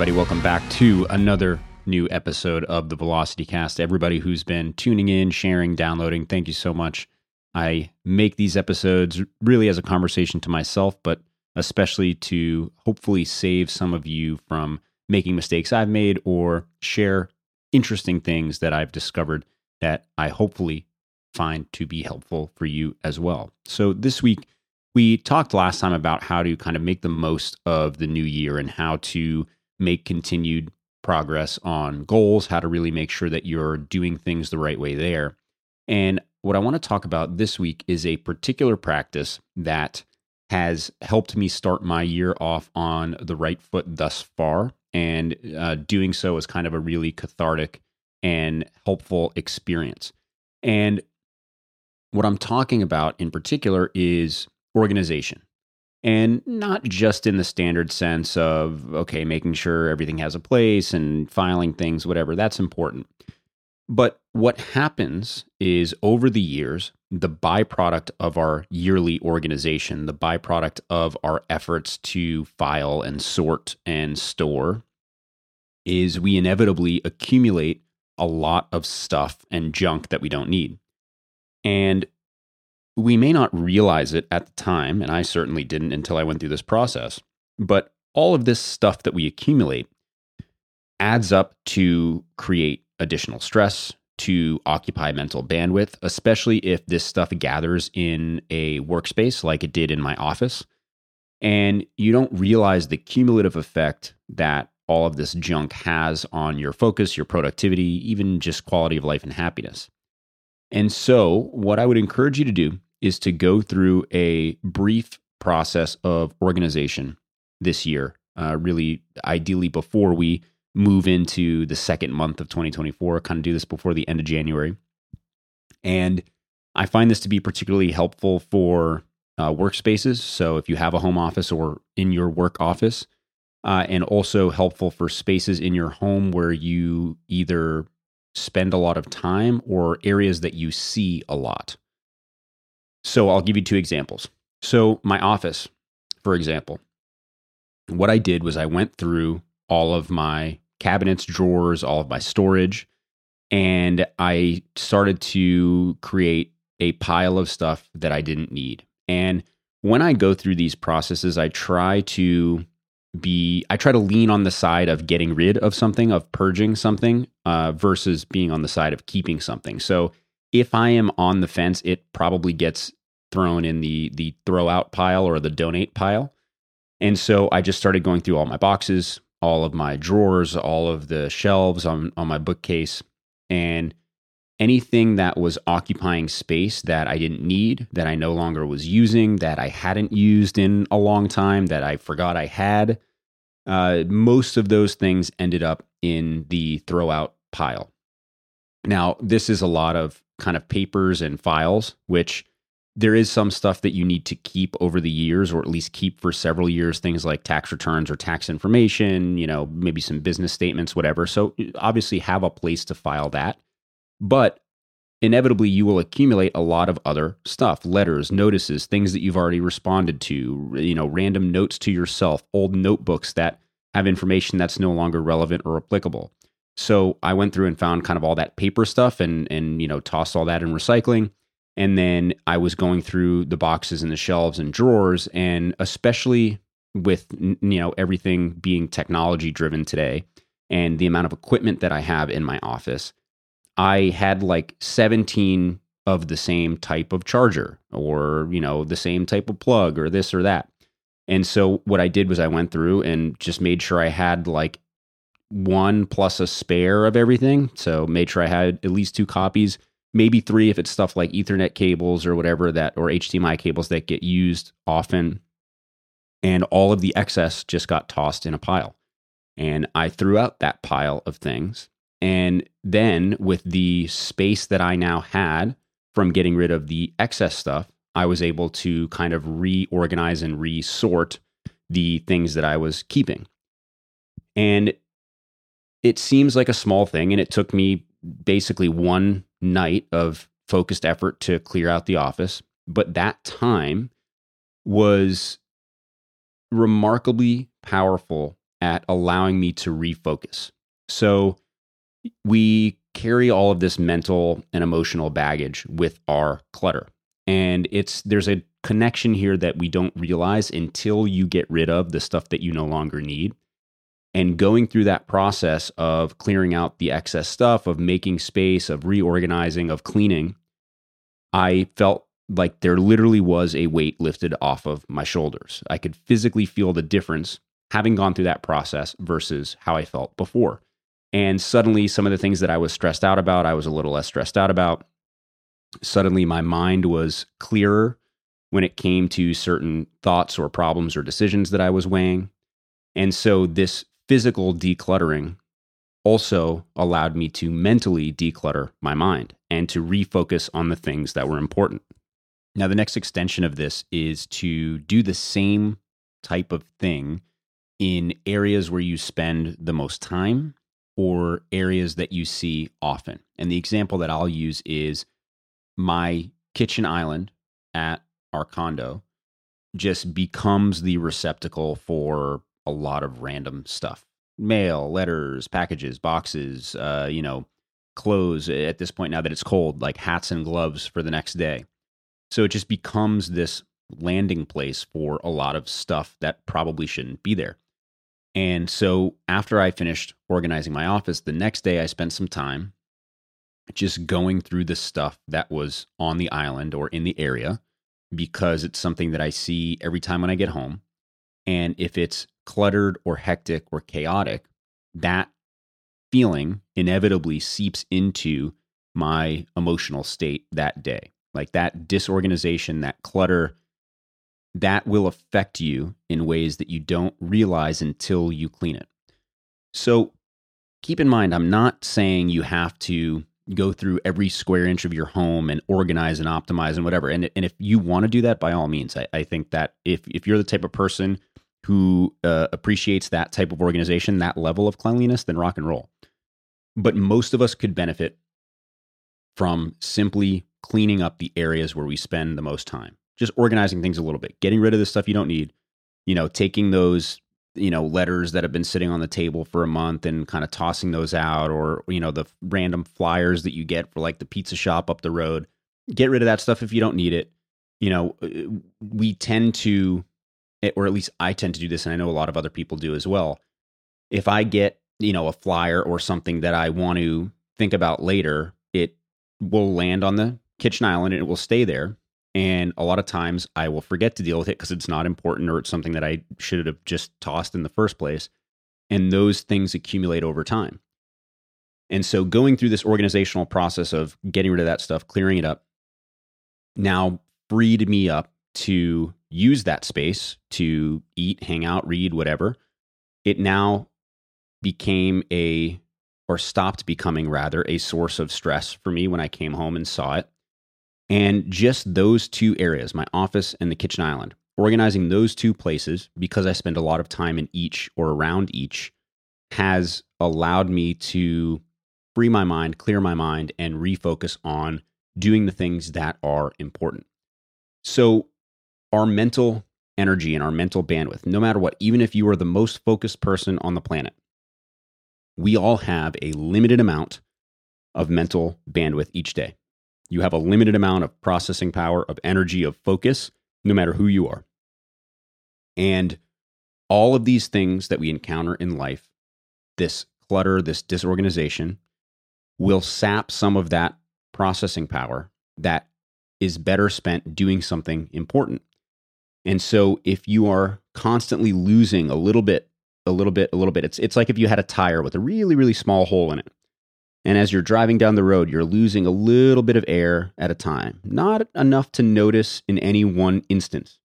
Everybody, welcome back to another new episode of the Velocity Cast. Everybody who's been tuning in, sharing, downloading, thank you so much. I make these episodes really as a conversation to myself, but especially to hopefully save some of you from making mistakes I've made or share interesting things that I've discovered that I hopefully find to be helpful for you as well. So this week, we talked last time about how to kind of make the most of the new year and how to make continued progress on goals, how to really make sure that you're doing things the right way there. And what I want to talk about this week is a particular practice that has helped me start my year off on the right foot thus far. And uh, doing so is kind of a really cathartic and helpful experience. And what I'm talking about in particular is organization and not just in the standard sense of okay making sure everything has a place and filing things whatever that's important. But what happens is over the years the byproduct of our yearly organization the byproduct of our efforts to file and sort and store is we inevitably accumulate a lot of stuff and junk that we don't need. And we may not realize it at the time, and I certainly didn't until I went through this process, but all of this stuff that we accumulate adds up to create additional stress, to occupy mental bandwidth, especially if this stuff gathers in a workspace like it did in my office. And you don't realize the cumulative effect that all of this junk has on your focus, your productivity, even just quality of life and happiness. And so, what I would encourage you to do is to go through a brief process of organization this year, uh, really ideally before we move into the second month of 2024, kind of do this before the end of January. And I find this to be particularly helpful for uh, workspaces. So if you have a home office or in your work office, uh, and also helpful for spaces in your home where you either spend a lot of time or areas that you see a lot. So I'll give you two examples. So, my office, for example, what I did was I went through all of my cabinets, drawers, all of my storage, and I started to create a pile of stuff that I didn't need. And when I go through these processes, I try to be I try to lean on the side of getting rid of something, of purging something, uh, versus being on the side of keeping something. So if I am on the fence, it probably gets thrown in the the throw out pile or the donate pile. And so I just started going through all my boxes, all of my drawers, all of the shelves on on my bookcase, and anything that was occupying space that I didn't need, that I no longer was using, that I hadn't used in a long time, that I forgot I had. Uh, most of those things ended up in the throw out pile. Now, this is a lot of kind of papers and files, which there is some stuff that you need to keep over the years or at least keep for several years things like tax returns or tax information you know maybe some business statements whatever. So obviously have a place to file that but inevitably you will accumulate a lot of other stuff letters notices things that you've already responded to you know random notes to yourself old notebooks that have information that's no longer relevant or applicable so i went through and found kind of all that paper stuff and and you know tossed all that in recycling and then I was going through the boxes and the shelves and drawers, and especially with you know everything being technology driven today, and the amount of equipment that I have in my office, I had like 17 of the same type of charger, or you know the same type of plug, or this or that. And so what I did was I went through and just made sure I had like one plus a spare of everything. So made sure I had at least two copies maybe three if it's stuff like Ethernet cables or whatever that, or HDMI cables that get used often. And all of the excess just got tossed in a pile. And I threw out that pile of things. And then with the space that I now had from getting rid of the excess stuff, I was able to kind of reorganize and resort the things that I was keeping. And it seems like a small thing. And it took me basically one night of focused effort to clear out the office. But that time was remarkably powerful at allowing me to refocus. So we carry all of this mental and emotional baggage with our clutter. And it's there's a connection here that we don't realize until you get rid of the stuff that you no longer need. And going through that process of clearing out the excess stuff, of making space, of reorganizing, of cleaning, I felt like there literally was a weight lifted off of my shoulders. I could physically feel the difference having gone through that process versus how I felt before. And suddenly, some of the things that I was stressed out about, I was a little less stressed out about. Suddenly, my mind was clearer when it came to certain thoughts or problems or decisions that I was weighing. And so, this physical decluttering also allowed me to mentally declutter my mind and to refocus on the things that were important. Now, the next extension of this is to do the same type of thing in areas where you spend the most time or areas that you see often. And the example that I'll use is my kitchen island at our condo just becomes the receptacle for a lot of random stuff mail, letters, packages, boxes, uh, you know, clothes at this point now that it's cold, like hats and gloves for the next day. So it just becomes this landing place for a lot of stuff that probably shouldn't be there. And so after I finished organizing my office, the next day I spent some time just going through the stuff that was on the island or in the area because it's something that I see every time when I get home. And if it's cluttered or hectic or chaotic, that feeling inevitably seeps into my emotional state that day. Like that disorganization, that clutter, that will affect you in ways that you don't realize until you clean it. So keep in mind, I'm not saying you have to go through every square inch of your home and organize and optimize and whatever. And, and if you want to do that, by all means, I, I think that if, if you're the type of person who uh, appreciates that type of organization, that level of cleanliness, than rock and roll. But most of us could benefit from simply cleaning up the areas where we spend the most time, just organizing things a little bit, getting rid of the stuff you don't need, you know, taking those, you know, letters that have been sitting on the table for a month and kind of tossing those out, or, you know, the random flyers that you get for like the pizza shop up the road. Get rid of that stuff if you don't need it. You know, uh, we tend to or at least I tend to do this, and I know a lot of other people do as well. If I get, you know, a flyer or something that I want to think about later, it will land on the kitchen island and it will stay there. And a lot of times I will forget to deal with it because it's not important or it's something that I should have just tossed in the first place. And those things accumulate over time. And so going through this organizational process of getting rid of that stuff, clearing it up, now freed me up to use that space to eat, hang out, read, whatever, it now became a, or stopped becoming rather, a source of stress for me when I came home and saw it. And just those two areas, my office and the kitchen island, organizing those two places because I spend a lot of time in each or around each has allowed me to free my mind, clear my mind, and refocus on doing the things that are important. So, our mental energy and our mental bandwidth, no matter what, even if you are the most focused person on the planet, we all have a limited amount of mental bandwidth each day. You have a limited amount of processing power, of energy, of focus, no matter who you are. And all of these things that we encounter in life, this clutter, this disorganization, will sap some of that processing power that is better spent doing something important. And so if you are constantly losing a little bit, a little bit, a little bit, it's it's like if you had a tire with a really really small hole in it. And as you're driving down the road, you're losing a little bit of air at a time. Not enough to notice in any one instance.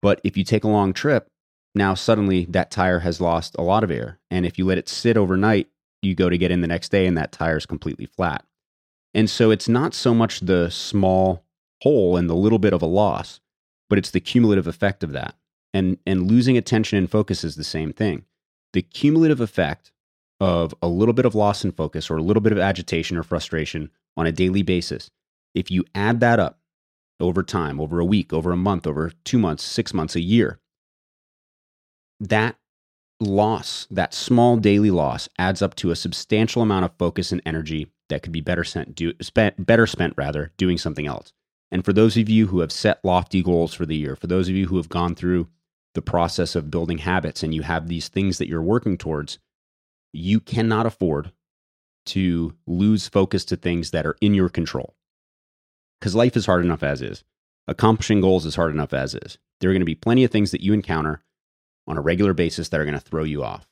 But if you take a long trip, now suddenly that tire has lost a lot of air. And if you let it sit overnight, you go to get in the next day and that tire is completely flat. And so it's not so much the small hole and the little bit of a loss, but it's the cumulative effect of that. And, and losing attention and focus is the same thing. The cumulative effect of a little bit of loss in focus or a little bit of agitation or frustration on a daily basis, if you add that up over time, over a week, over a month, over two months, six months, a year, that loss, that small daily loss, adds up to a substantial amount of focus and energy that could be better spent, do, spent better spent rather doing something else. And for those of you who have set lofty goals for the year, for those of you who have gone through the process of building habits and you have these things that you're working towards, you cannot afford to lose focus to things that are in your control. Because life is hard enough as is. Accomplishing goals is hard enough as is. There are going to be plenty of things that you encounter on a regular basis that are going to throw you off.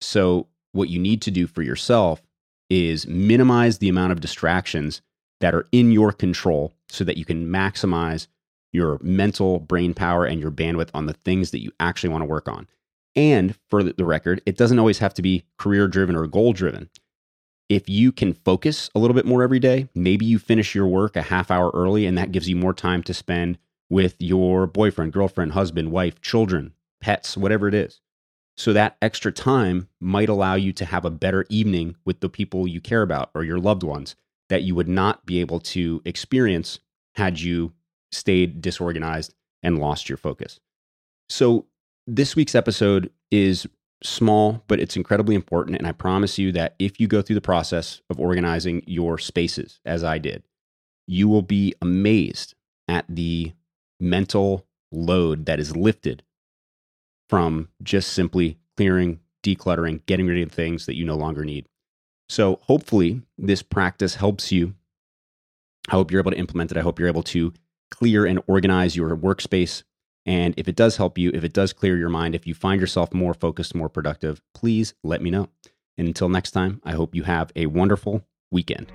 So, what you need to do for yourself is minimize the amount of distractions that are in your control so that you can maximize your mental brain power and your bandwidth on the things that you actually want to work on. And for the record, it doesn't always have to be career driven or goal driven. If you can focus a little bit more every day, maybe you finish your work a half hour early and that gives you more time to spend with your boyfriend, girlfriend, husband, wife, children, pets, whatever it is. So that extra time might allow you to have a better evening with the people you care about or your loved ones that you would not be able to experience had you stayed disorganized and lost your focus. So, this week's episode is small, but it's incredibly important. And I promise you that if you go through the process of organizing your spaces, as I did, you will be amazed at the mental load that is lifted from just simply clearing, decluttering, getting rid of things that you no longer need. So, hopefully, this practice helps you. I hope you're able to implement it. I hope you're able to clear and organize your workspace. And if it does help you, if it does clear your mind, if you find yourself more focused, more productive, please let me know. And until next time, I hope you have a wonderful weekend.